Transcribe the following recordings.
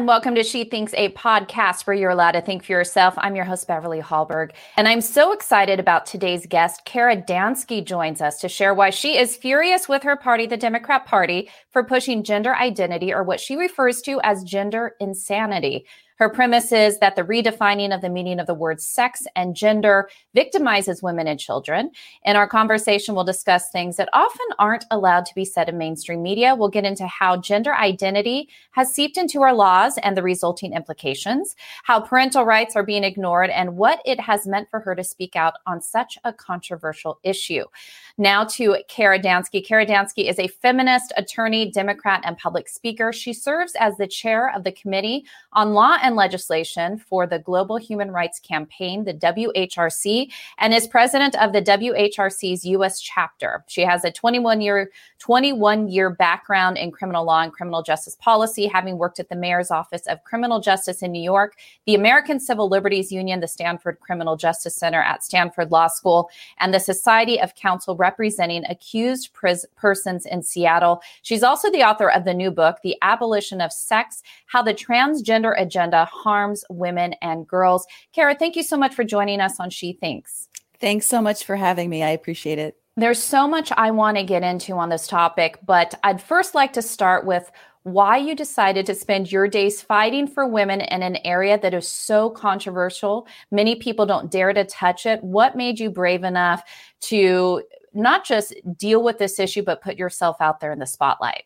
and welcome to She Thinks, a podcast where you're allowed to think for yourself. I'm your host, Beverly Hallberg, and I'm so excited about today's guest. Kara Dansky joins us to share why she is furious with her party, the Democrat Party, for pushing gender identity or what she refers to as gender insanity. Her premise is that the redefining of the meaning of the words sex and gender victimizes women and children. In our conversation, we'll discuss things that often aren't allowed to be said in mainstream media. We'll get into how gender identity has seeped into our laws and the resulting implications, how parental rights are being ignored, and what it has meant for her to speak out on such a controversial issue. Now to Kara Dansky. Kara Dansky is a feminist, attorney, Democrat, and public speaker. She serves as the chair of the Committee on Law and Legislation for the Global Human Rights Campaign, the WHRC, and is president of the WHRC's U.S. chapter. She has a 21 year 21 year background in criminal law and criminal justice policy, having worked at the Mayor's Office of Criminal Justice in New York, the American Civil Liberties Union, the Stanford Criminal Justice Center at Stanford Law School, and the Society of Counsel representing accused persons in Seattle. She's also the author of the new book, The Abolition of Sex How the Transgender Agenda Harms Women and Girls. Kara, thank you so much for joining us on She Thinks. Thanks so much for having me. I appreciate it. There's so much I want to get into on this topic, but I'd first like to start with why you decided to spend your days fighting for women in an area that is so controversial. Many people don't dare to touch it. What made you brave enough to not just deal with this issue, but put yourself out there in the spotlight?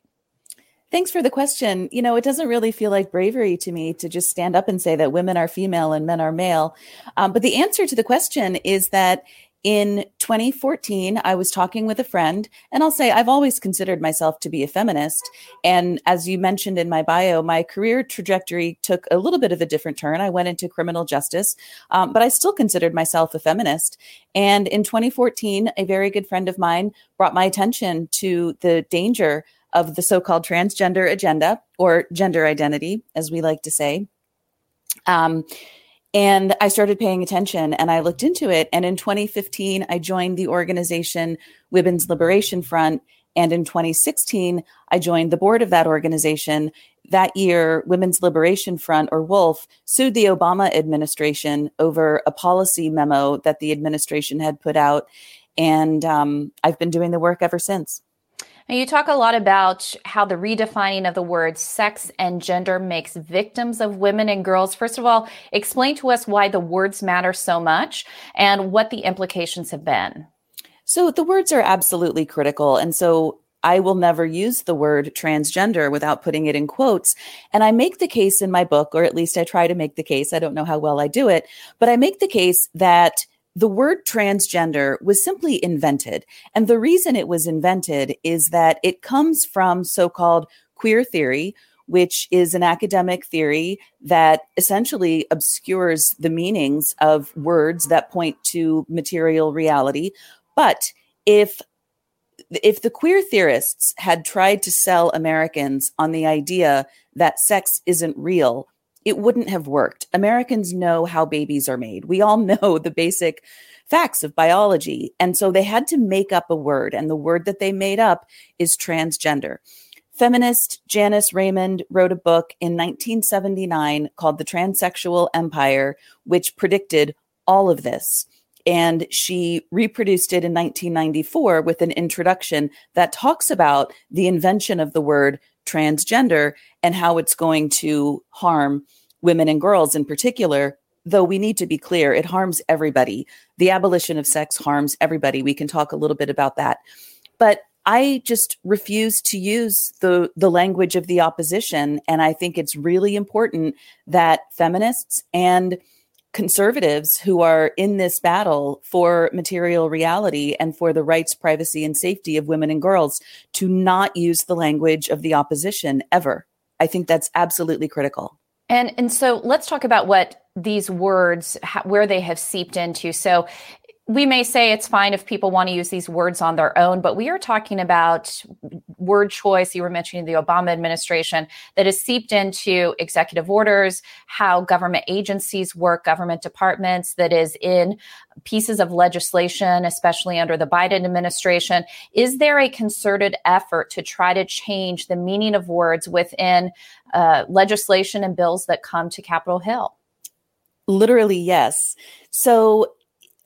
Thanks for the question. You know, it doesn't really feel like bravery to me to just stand up and say that women are female and men are male. Um, but the answer to the question is that in 2014, I was talking with a friend, and I'll say I've always considered myself to be a feminist. And as you mentioned in my bio, my career trajectory took a little bit of a different turn. I went into criminal justice, um, but I still considered myself a feminist. And in 2014, a very good friend of mine brought my attention to the danger of the so called transgender agenda or gender identity, as we like to say. Um, and I started paying attention and I looked into it. And in 2015, I joined the organization Women's Liberation Front. And in 2016, I joined the board of that organization. That year, Women's Liberation Front, or WOLF, sued the Obama administration over a policy memo that the administration had put out. And um, I've been doing the work ever since. Now, you talk a lot about how the redefining of the words sex and gender makes victims of women and girls. First of all, explain to us why the words matter so much and what the implications have been. So, the words are absolutely critical. And so, I will never use the word transgender without putting it in quotes. And I make the case in my book, or at least I try to make the case. I don't know how well I do it, but I make the case that the word transgender was simply invented. And the reason it was invented is that it comes from so called queer theory, which is an academic theory that essentially obscures the meanings of words that point to material reality. But if if the queer theorists had tried to sell Americans on the idea that sex isn't real, it wouldn't have worked. Americans know how babies are made. We all know the basic facts of biology. And so they had to make up a word, and the word that they made up is transgender. Feminist Janice Raymond wrote a book in 1979 called The Transsexual Empire, which predicted all of this. And she reproduced it in 1994 with an introduction that talks about the invention of the word transgender and how it's going to harm women and girls in particular though we need to be clear it harms everybody. The abolition of sex harms everybody. We can talk a little bit about that. But i just refuse to use the the language of the opposition and i think it's really important that feminists and conservatives who are in this battle for material reality and for the rights, privacy, and safety of women and girls to not use the language of the opposition ever. I think that's absolutely critical. And and so let's talk about what these words where they have seeped into. So we may say it's fine if people want to use these words on their own, but we are talking about word choice. You were mentioning the Obama administration that is seeped into executive orders, how government agencies work, government departments, that is in pieces of legislation, especially under the Biden administration. Is there a concerted effort to try to change the meaning of words within uh, legislation and bills that come to Capitol Hill? Literally, yes. So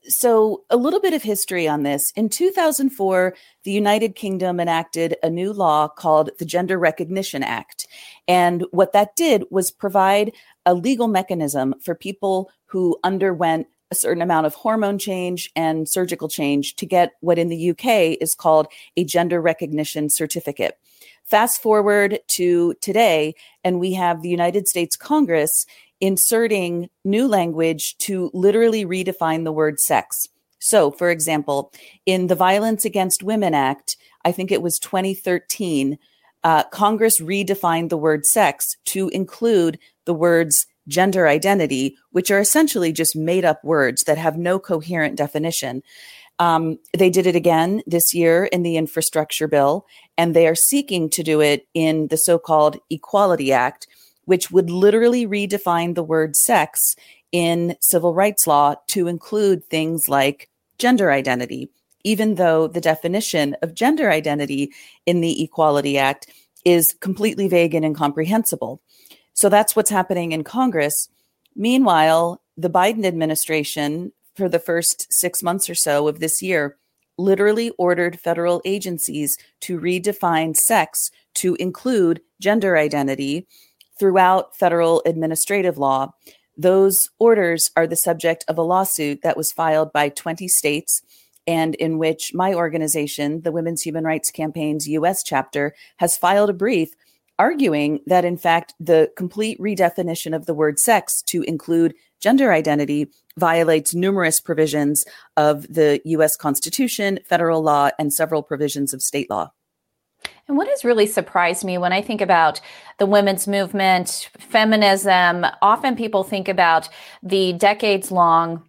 so, a little bit of history on this. In 2004, the United Kingdom enacted a new law called the Gender Recognition Act. And what that did was provide a legal mechanism for people who underwent a certain amount of hormone change and surgical change to get what in the UK is called a gender recognition certificate. Fast forward to today, and we have the United States Congress inserting new language to literally redefine the word sex. So, for example, in the Violence Against Women Act, I think it was 2013, uh, Congress redefined the word sex to include the words gender identity, which are essentially just made up words that have no coherent definition. Um, they did it again this year in the infrastructure bill, and they are seeking to do it in the so called Equality Act, which would literally redefine the word sex in civil rights law to include things like gender identity, even though the definition of gender identity in the Equality Act is completely vague and incomprehensible. So that's what's happening in Congress. Meanwhile, the Biden administration, for the first six months or so of this year, literally ordered federal agencies to redefine sex to include gender identity throughout federal administrative law. Those orders are the subject of a lawsuit that was filed by 20 states and in which my organization, the Women's Human Rights Campaign's US chapter, has filed a brief arguing that, in fact, the complete redefinition of the word sex to include gender identity violates numerous provisions of the US Constitution, federal law, and several provisions of state law. And what has really surprised me when I think about the women's movement, feminism, often people think about the decades long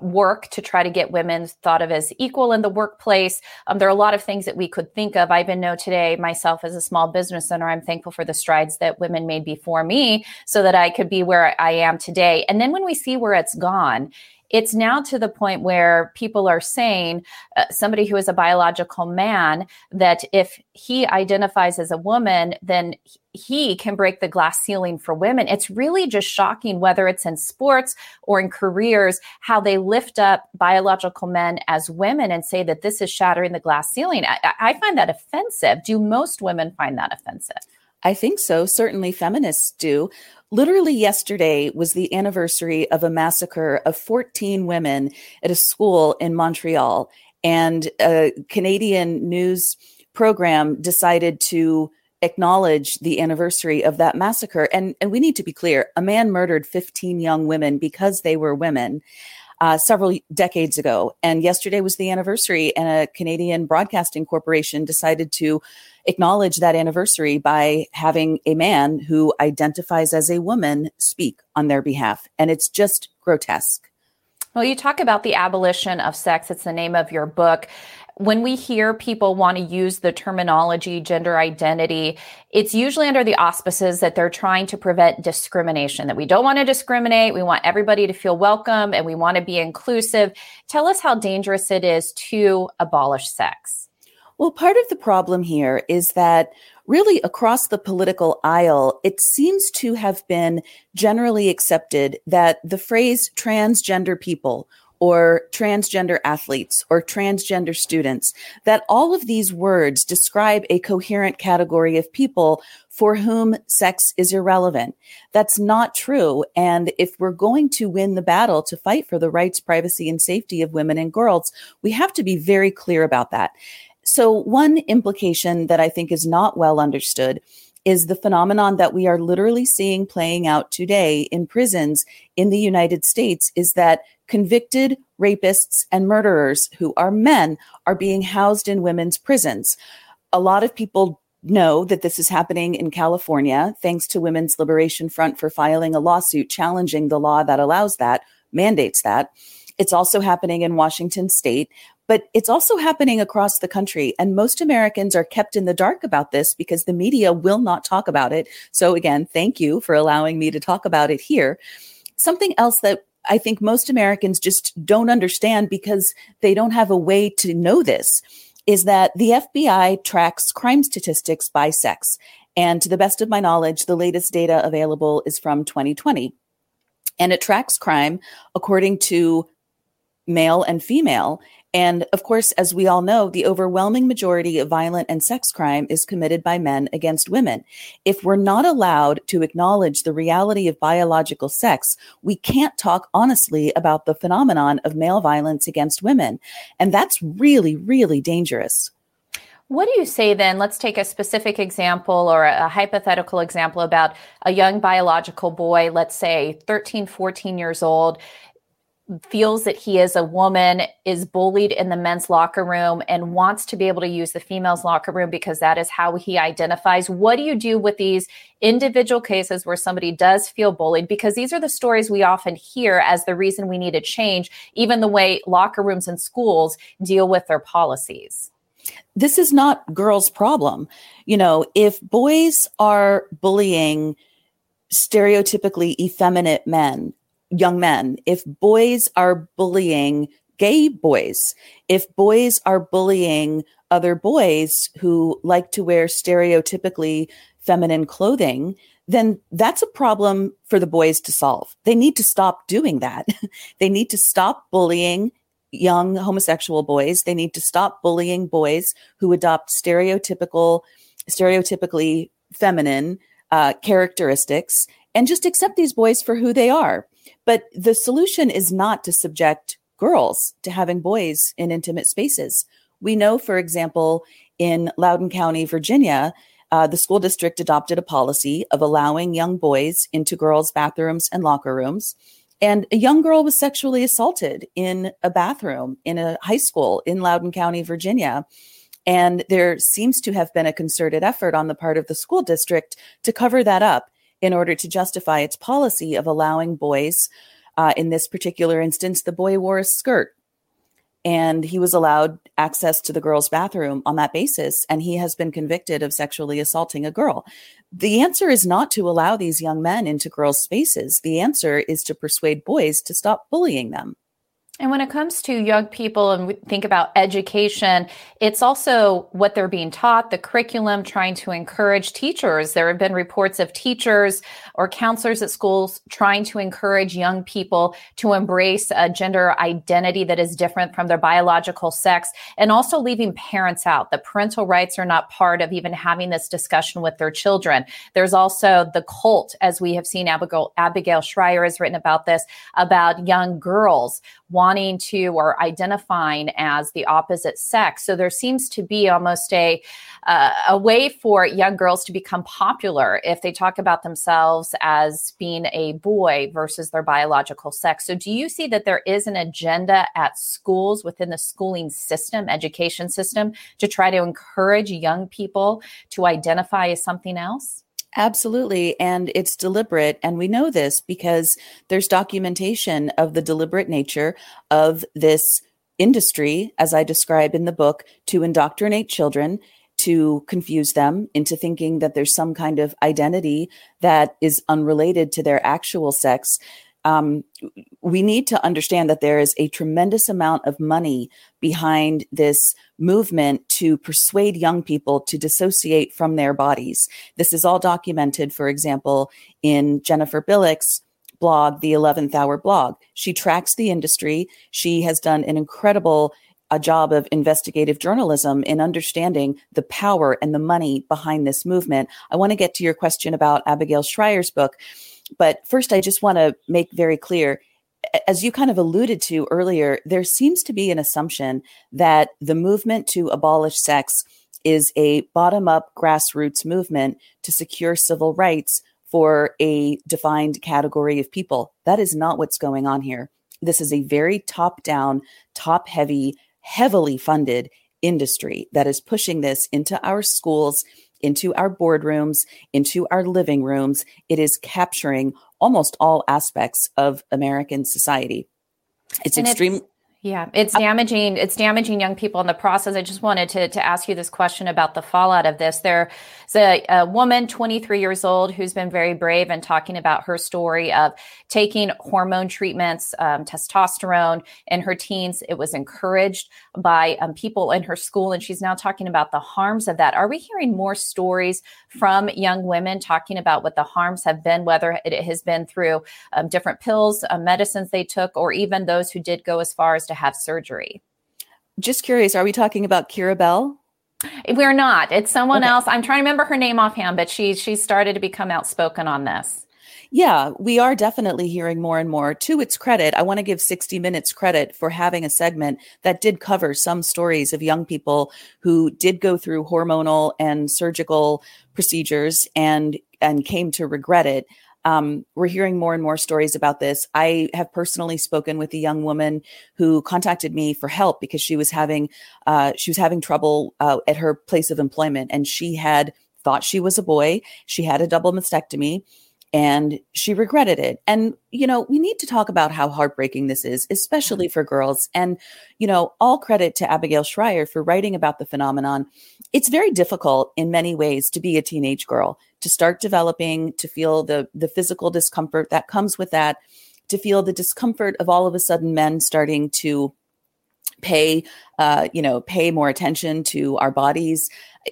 work to try to get women thought of as equal in the workplace. Um, there are a lot of things that we could think of. I even know today, myself as a small business owner, I'm thankful for the strides that women made before me so that I could be where I am today. And then when we see where it's gone, it's now to the point where people are saying uh, somebody who is a biological man that if he identifies as a woman, then he can break the glass ceiling for women. It's really just shocking, whether it's in sports or in careers, how they lift up biological men as women and say that this is shattering the glass ceiling. I, I find that offensive. Do most women find that offensive? I think so. Certainly feminists do. Literally yesterday was the anniversary of a massacre of 14 women at a school in Montreal. And a Canadian news program decided to acknowledge the anniversary of that massacre. And, and we need to be clear a man murdered 15 young women because they were women. Uh, several decades ago. And yesterday was the anniversary, and a Canadian broadcasting corporation decided to acknowledge that anniversary by having a man who identifies as a woman speak on their behalf. And it's just grotesque. Well, you talk about the abolition of sex. It's the name of your book. When we hear people want to use the terminology gender identity, it's usually under the auspices that they're trying to prevent discrimination, that we don't want to discriminate. We want everybody to feel welcome and we want to be inclusive. Tell us how dangerous it is to abolish sex. Well, part of the problem here is that really across the political aisle, it seems to have been generally accepted that the phrase transgender people or transgender athletes or transgender students, that all of these words describe a coherent category of people for whom sex is irrelevant. That's not true. And if we're going to win the battle to fight for the rights, privacy, and safety of women and girls, we have to be very clear about that. So, one implication that I think is not well understood is the phenomenon that we are literally seeing playing out today in prisons in the United States is that convicted rapists and murderers who are men are being housed in women's prisons. A lot of people know that this is happening in California, thanks to Women's Liberation Front for filing a lawsuit challenging the law that allows that, mandates that. It's also happening in Washington state, but it's also happening across the country. And most Americans are kept in the dark about this because the media will not talk about it. So, again, thank you for allowing me to talk about it here. Something else that I think most Americans just don't understand because they don't have a way to know this is that the FBI tracks crime statistics by sex. And to the best of my knowledge, the latest data available is from 2020. And it tracks crime according to male and female. And of course, as we all know, the overwhelming majority of violent and sex crime is committed by men against women. If we're not allowed to acknowledge the reality of biological sex, we can't talk honestly about the phenomenon of male violence against women. And that's really, really dangerous. What do you say then? Let's take a specific example or a, hypothetical example about a young biological boy, let's say 13, 14 years old, feels that he is a woman, is bullied in the men's locker room, and wants to be able to use the female's locker room because that is how he identifies. What do you do with these individual cases where somebody does feel bullied? Because these are the stories we often hear as the reason we need to change, even the way locker rooms and schools deal with their policies. This is not girls' problem. You know, if boys are bullying stereotypically effeminate men, young men, if boys are bullying gay boys, if boys are bullying other boys who like to wear stereotypically feminine clothing, then that's a problem for the boys to solve. They need to stop doing that. they need to stop bullying young homosexual boys. They need to stop bullying boys who adopt stereotypical, stereotypically feminine uh, characteristics and just accept these boys for who they are. But the solution is not to subject girls to having boys in intimate spaces. We know, for example, in Loudoun County, Virginia, uh, the school district adopted a policy of allowing young boys into girls' bathrooms and locker rooms. And a young girl was sexually assaulted in a bathroom in a high school in Loudoun County, Virginia. And there seems to have been a concerted effort on the part of the school district to cover that up in order to justify its policy of allowing boys, uh, in this particular instance, the boy wore a skirt. And he was allowed access to the girl's bathroom on that basis and he has been convicted of sexually assaulting a girl. The answer is not to allow these young men into girls spaces. The answer is to persuade boys to stop bullying them and when it comes to young people and we think about education, it's also what they're being taught, the curriculum, trying to encourage teachers. There have been reports of teachers or counselors at schools trying to encourage young people to embrace a gender identity that is different from their biological sex and also leaving parents out. The parental rights are not part of even having this discussion with their children. There's also the cult, as we have seen Abigail, Abigail Shrier has written about this, about young girls wanting to or identifying as the opposite sex. So there seems to be almost a uh, a way for young girls to become popular if they talk about themselves as being a boy versus their biological sex. So do you see that there is an agenda at schools within the schooling system, education system, to try to encourage young people to identify as something else? Absolutely. And it's deliberate. And we know this because there's documentation of the deliberate nature of this industry, as I describe in the book, to indoctrinate children, to confuse them into thinking that there's some kind of identity that is unrelated to their actual sex um, we need to understand that there is a tremendous amount of money behind this movement to persuade young people to dissociate from their bodies. This is all documented, for example, in Jennifer Bilek's blog, The 11th Hour blog. She tracks the industry. She has done an incredible a job of investigative journalism in understanding the power and the money behind this movement. I want to get to your question about Abigail Shrier's book. But first, I just want to make very clear as you kind of alluded to earlier, there seems to be an assumption that the movement to abolish sex is a bottom up grassroots movement to secure civil rights for a defined category of people. That is not what's going on here. This is a very top down, top heavy, heavily funded industry that is pushing this into our schools, into our boardrooms, into our living rooms. It is capturing almost all aspects of American society. It's extreme. Yeah, it's damaging. It's damaging young people in the process. I just wanted to, to ask you this question about the fallout of this. There's a, a woman, 23 years old, who's been very brave and talking about her story of taking hormone treatments, um, testosterone in her teens. It was encouraged by um, people in her school, and she's now talking about the harms of that. Are we hearing more stories from young women talking about what the harms have been, whether it has been through um, different pills, uh, medicines they took, or even those who did go as far as to have surgery. Just curious, are we talking about Keira Bell? We're not. It's someone okay. else. I'm trying to remember her name offhand, but she she started to become outspoken on this. Yeah, we are definitely hearing more and more. To its credit, I want to give 60 Minutes credit for having a segment that did cover some stories of young people who did go through hormonal and surgical procedures and and came to regret it. Um, we're hearing more and more stories about this. I have personally spoken with a young woman who contacted me for help because she was having uh, she was having trouble uh, at her place of employment, and she had thought she was a boy. She had a double mastectomy, and she regretted it. And you know, we need to talk about how heartbreaking this is, mm-hmm. especially for girls. And you know, all credit to Abigail Shrier for writing about the phenomenon. It's very difficult in many ways to be a teenage girl to start developing, to feel the the physical discomfort that comes with that, to feel the discomfort of all of a sudden men starting to pay uh, you know pay more attention to our bodies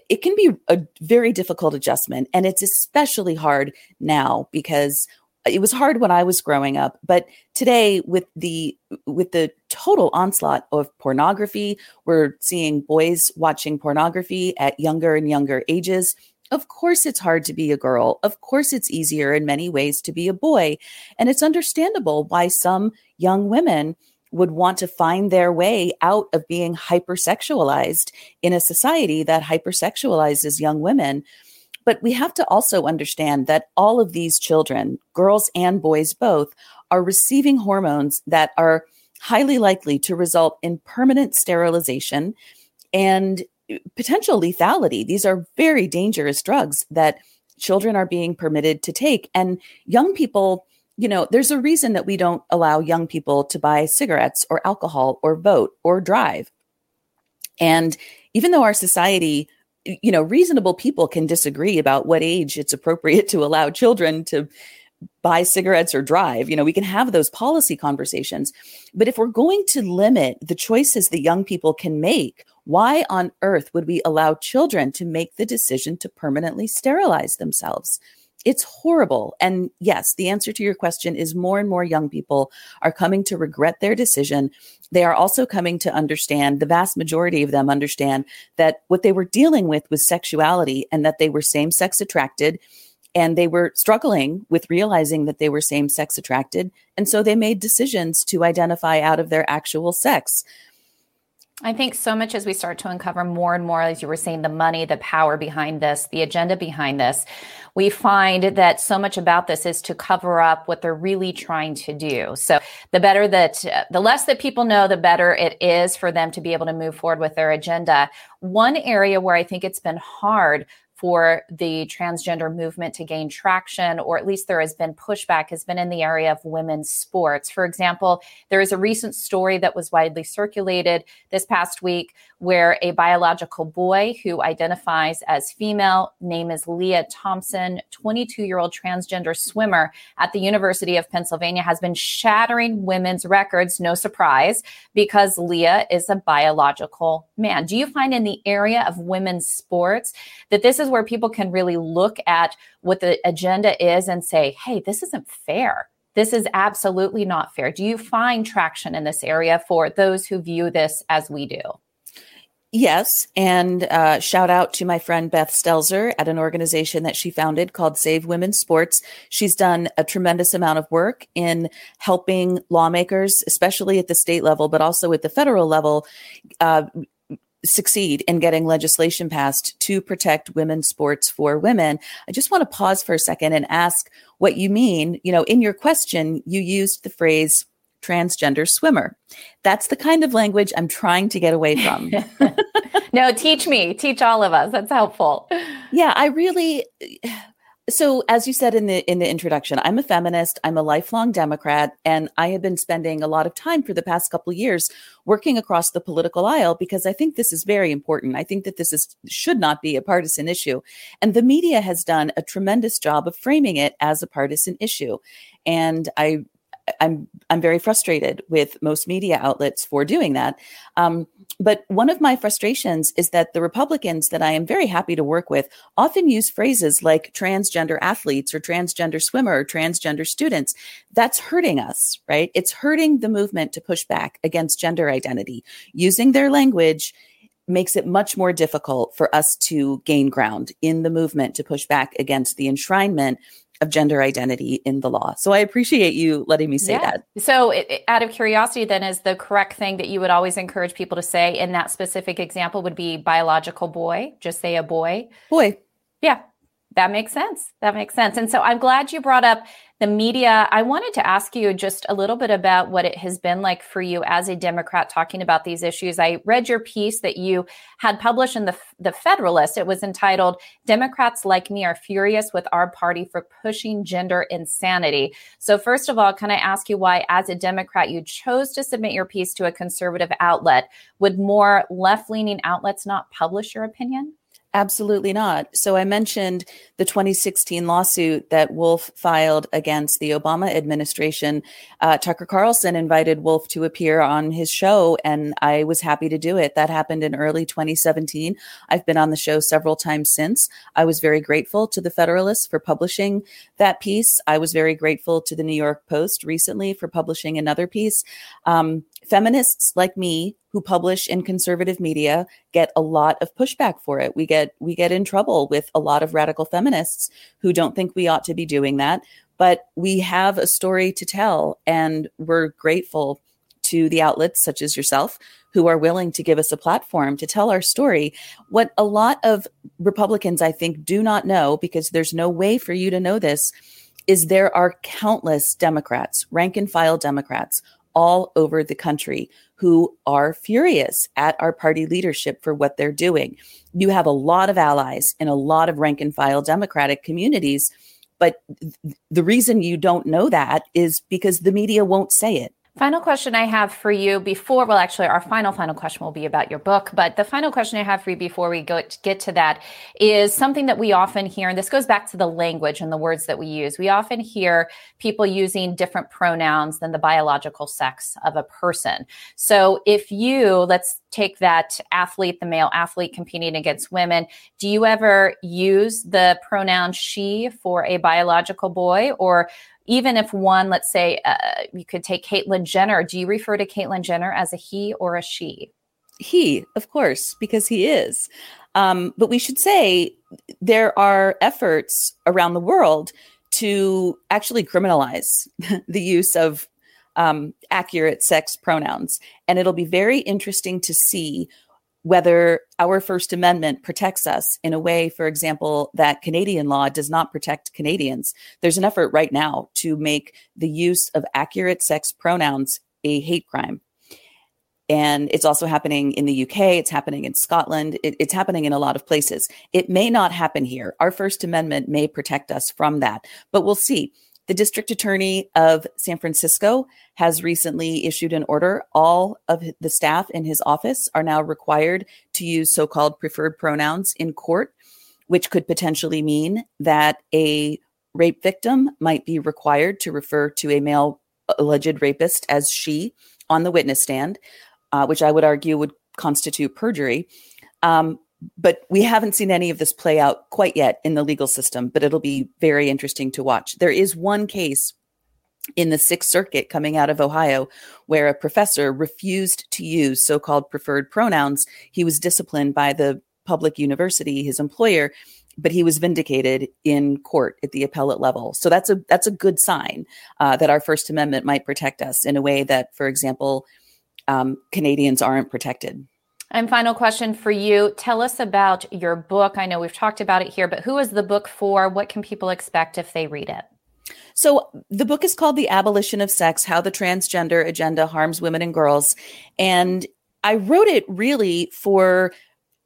it can be a very difficult adjustment and it's especially hard now because it was hard when i was growing up but today with the with the total onslaught of pornography we're seeing boys watching pornography at younger and younger ages of course, it's hard to be a girl. Of course, it's easier in many ways to be a boy. And it's understandable why some young women would want to find their way out of being hypersexualized in a society that hypersexualizes young women. But we have to also understand that all of these children, girls and boys both, are receiving hormones that are highly likely to result in permanent sterilization and potential lethality. These are very dangerous drugs that children are being permitted to take. And young people, you know, there's a reason that we don't allow young people to buy cigarettes or alcohol or vote or drive. And even though our society, you know, reasonable people can disagree about what age it's appropriate to allow children to buy cigarettes or drive. You know, we can have those policy conversations. But if we're going to limit the choices that young people can make, why on earth would we allow children to make the decision to permanently sterilize themselves? It's horrible. And yes, the answer to your question is more and more young people are coming to regret their decision. They are also coming to understand, the vast majority of them understand that what they were dealing with was sexuality and that they were same sex attracted and they were struggling with realizing that they were same sex attracted. And so they made decisions to identify out of their actual sex. I think so much as we start to uncover more and more, as you were saying, the money, the power behind this, the agenda behind this, we find that so much about this is to cover up what they're really trying to do. So the better that, the less that people know, the better it is for them to be able to move forward with their agenda. One area where I think it's been hard for the transgender movement to gain traction, or at least there has been pushback, has been in the area of women's sports. For example, there is a recent story that was widely circulated this past week where a biological boy who identifies as female, name is Leah Thompson, 22 year old transgender swimmer at the University of Pennsylvania, has been shattering women's records. No surprise, because Leah is a biological man. Do you find in the area of women's sports that this is where people can really look at what the agenda is and say, hey, this isn't fair. This is absolutely not fair. Do you find traction in this area for those who view this as we do? Yes. And uh, shout out to my friend Beth Stelzer at an organization that she founded called Save Women's Sports. She's done a tremendous amount of work in helping lawmakers, especially at the state level, but also at the federal level, uh, succeed in getting legislation passed to protect women's sports for women. I just want to pause for a second and ask what you mean. You know, in your question, you used the phrase transgender swimmer. That's the kind of language I'm trying to get away from. no, teach me, teach all of us. That's helpful. Yeah, I really So, as you said in the in the introduction, I'm a feminist. I'm a lifelong Democrat, and I have been spending a lot of time for the past couple years working across the political aisle because I think this is very important. I think that this is should not be a partisan issue, and the media has done a tremendous job of framing it as a partisan issue. And I I'm I'm very frustrated with most media outlets for doing that. Um, but one of my frustrations is that the Republicans that I am very happy to work with often use phrases like transgender athletes or transgender swimmer or transgender students. That's hurting us, right? It's hurting the movement to push back against gender identity. Using their language makes it much more difficult for us to gain ground in the movement to push back against the enshrinement of gender identity in the law. So I appreciate you letting me say yeah. that. So, it, out of curiosity, then, is the correct thing that you would always encourage people to say in that specific example would be biological boy? Just say a boy. Boy. Yeah, that makes sense. That makes sense. And so I'm glad you brought up the media. I wanted to ask you just a little bit about what it has been like for you as a Democrat talking about these issues. I read your piece that you had published in the, the Federalist. It was entitled, Democrats Like Me Are Furious with Our Party for Pushing Gender Insanity. So, first of all, can I ask you why, as a Democrat, you chose to submit your piece to a conservative outlet? Would more left leaning outlets not publish your opinion? Absolutely not. So I mentioned the 2016 lawsuit that Wolf filed against the Obama administration. Uh, Tucker Carlson invited Wolf to appear on his show, and I was happy to do it. That happened in early 2017. I've been on the show several times since. I was very grateful to the Federalist for publishing that piece. I was very grateful to the New York Post recently for publishing another piece. Um, feminists like me who publish in conservative media get a lot of pushback for it. We get we get in trouble with a lot of radical feminists who don't think we ought to be doing that, but we have a story to tell and we're grateful to the outlets such as yourself who are willing to give us a platform to tell our story. What a lot of Republicans I think do not know because there's no way for you to know this is there are countless Democrats, rank and file Democrats all over the country who are furious at our party leadership for what they're doing. You have a lot of allies in a lot of rank and file Democratic communities. But the reason you don't know that is because the media won't say it. Final question I have for you before, well, actually, our final, final question will be about your book. But the final question I have for you before we go to get to that is something that we often hear, and this goes back to the language and the words that we use. We often hear people using different pronouns than the biological sex of a person. So if you, let's take that athlete, the male athlete competing against women, do you ever use the pronoun she for a biological boy? Or even if one, let's say, uh, you could take Caitlyn Jenner, do you refer to Caitlyn Jenner as a he or a she? He, of course, because he is. Um, but we should say there are efforts around the world to actually criminalize the use of um, accurate sex pronouns. And it'll be very interesting to see whether our First Amendment protects us in a way, for example, that Canadian law does not protect Canadians. There's an effort right now to make the use of accurate sex pronouns a hate crime. And it's also happening in the UK, it's happening in Scotland, it, it's happening in a lot of places. It may not happen here. Our First Amendment may protect us from that, but we'll see. The district attorney of San Francisco has recently issued an order. All of the staff in his office are now required to use so called preferred pronouns in court, which could potentially mean that a rape victim might be required to refer to a male alleged rapist as she on the witness stand, uh, which I would argue would constitute perjury. Um, but we haven't seen any of this play out quite yet in the legal system, but it'll be very interesting to watch. There is one case in the Sixth Circuit coming out of Ohio where a professor refused to use so called preferred pronouns. He was disciplined by the public university, his employer, but he was vindicated in court at the appellate level. So that's a that's a good sign uh, that our First Amendment might protect us in a way that, for example, um, Canadians aren't protected. And final question for you. Tell us about your book. I know we've talked about it here, but who is the book for? What can people expect if they read it? So, the book is called The Abolition of Sex How the Transgender Agenda Harms Women and Girls. And I wrote it really for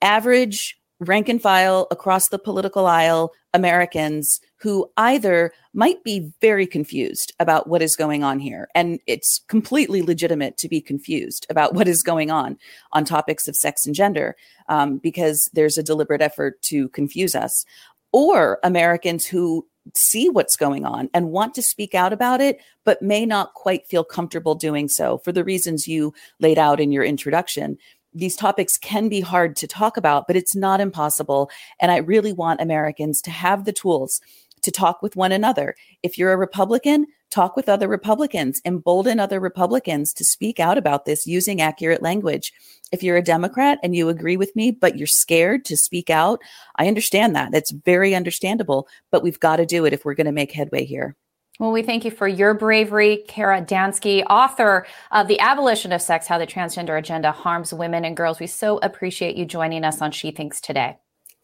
average rank and file across the political aisle Americans who either might be very confused about what is going on here. And it's completely legitimate to be confused about what is going on on topics of sex and gender um, because there's a deliberate effort to confuse us. Or Americans who see what's going on and want to speak out about it, but may not quite feel comfortable doing so for the reasons you laid out in your introduction these topics can be hard to talk about, but it's not impossible. And I really want Americans to have the tools to talk with one another. If you're a Republican, talk with other Republicans, embolden other Republicans to speak out about this using accurate language. If you're a Democrat and you agree with me, but you're scared to speak out, I understand that. That's very understandable, but we've got to do it if we're going to make headway here. Well, we thank you for your bravery, Kara Dansky, author of The Abolition of Sex How the Transgender Agenda Harms Women and Girls. We so appreciate you joining us on She Thinks today.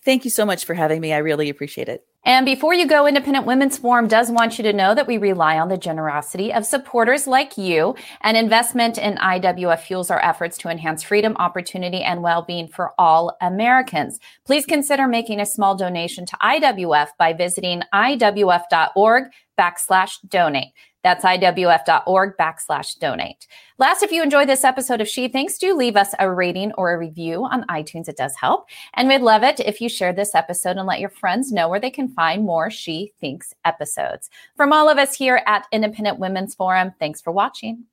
Thank you so much for having me. I really appreciate it. And before you go, Independent Women's Forum does want you to know that we rely on the generosity of supporters like you. And investment in IWF fuels our efforts to enhance freedom, opportunity, and well-being for all Americans. Please consider making a small donation to IWF by visiting iwf.org backslash donate. That's iwf.org backslash donate. Last, if you enjoyed this episode of She Thinks, do leave us a rating or a review on iTunes. It does help. And we'd love it if you share this episode and let your friends know where they can find more She Thinks episodes. From all of us here at Independent Women's Forum, thanks for watching.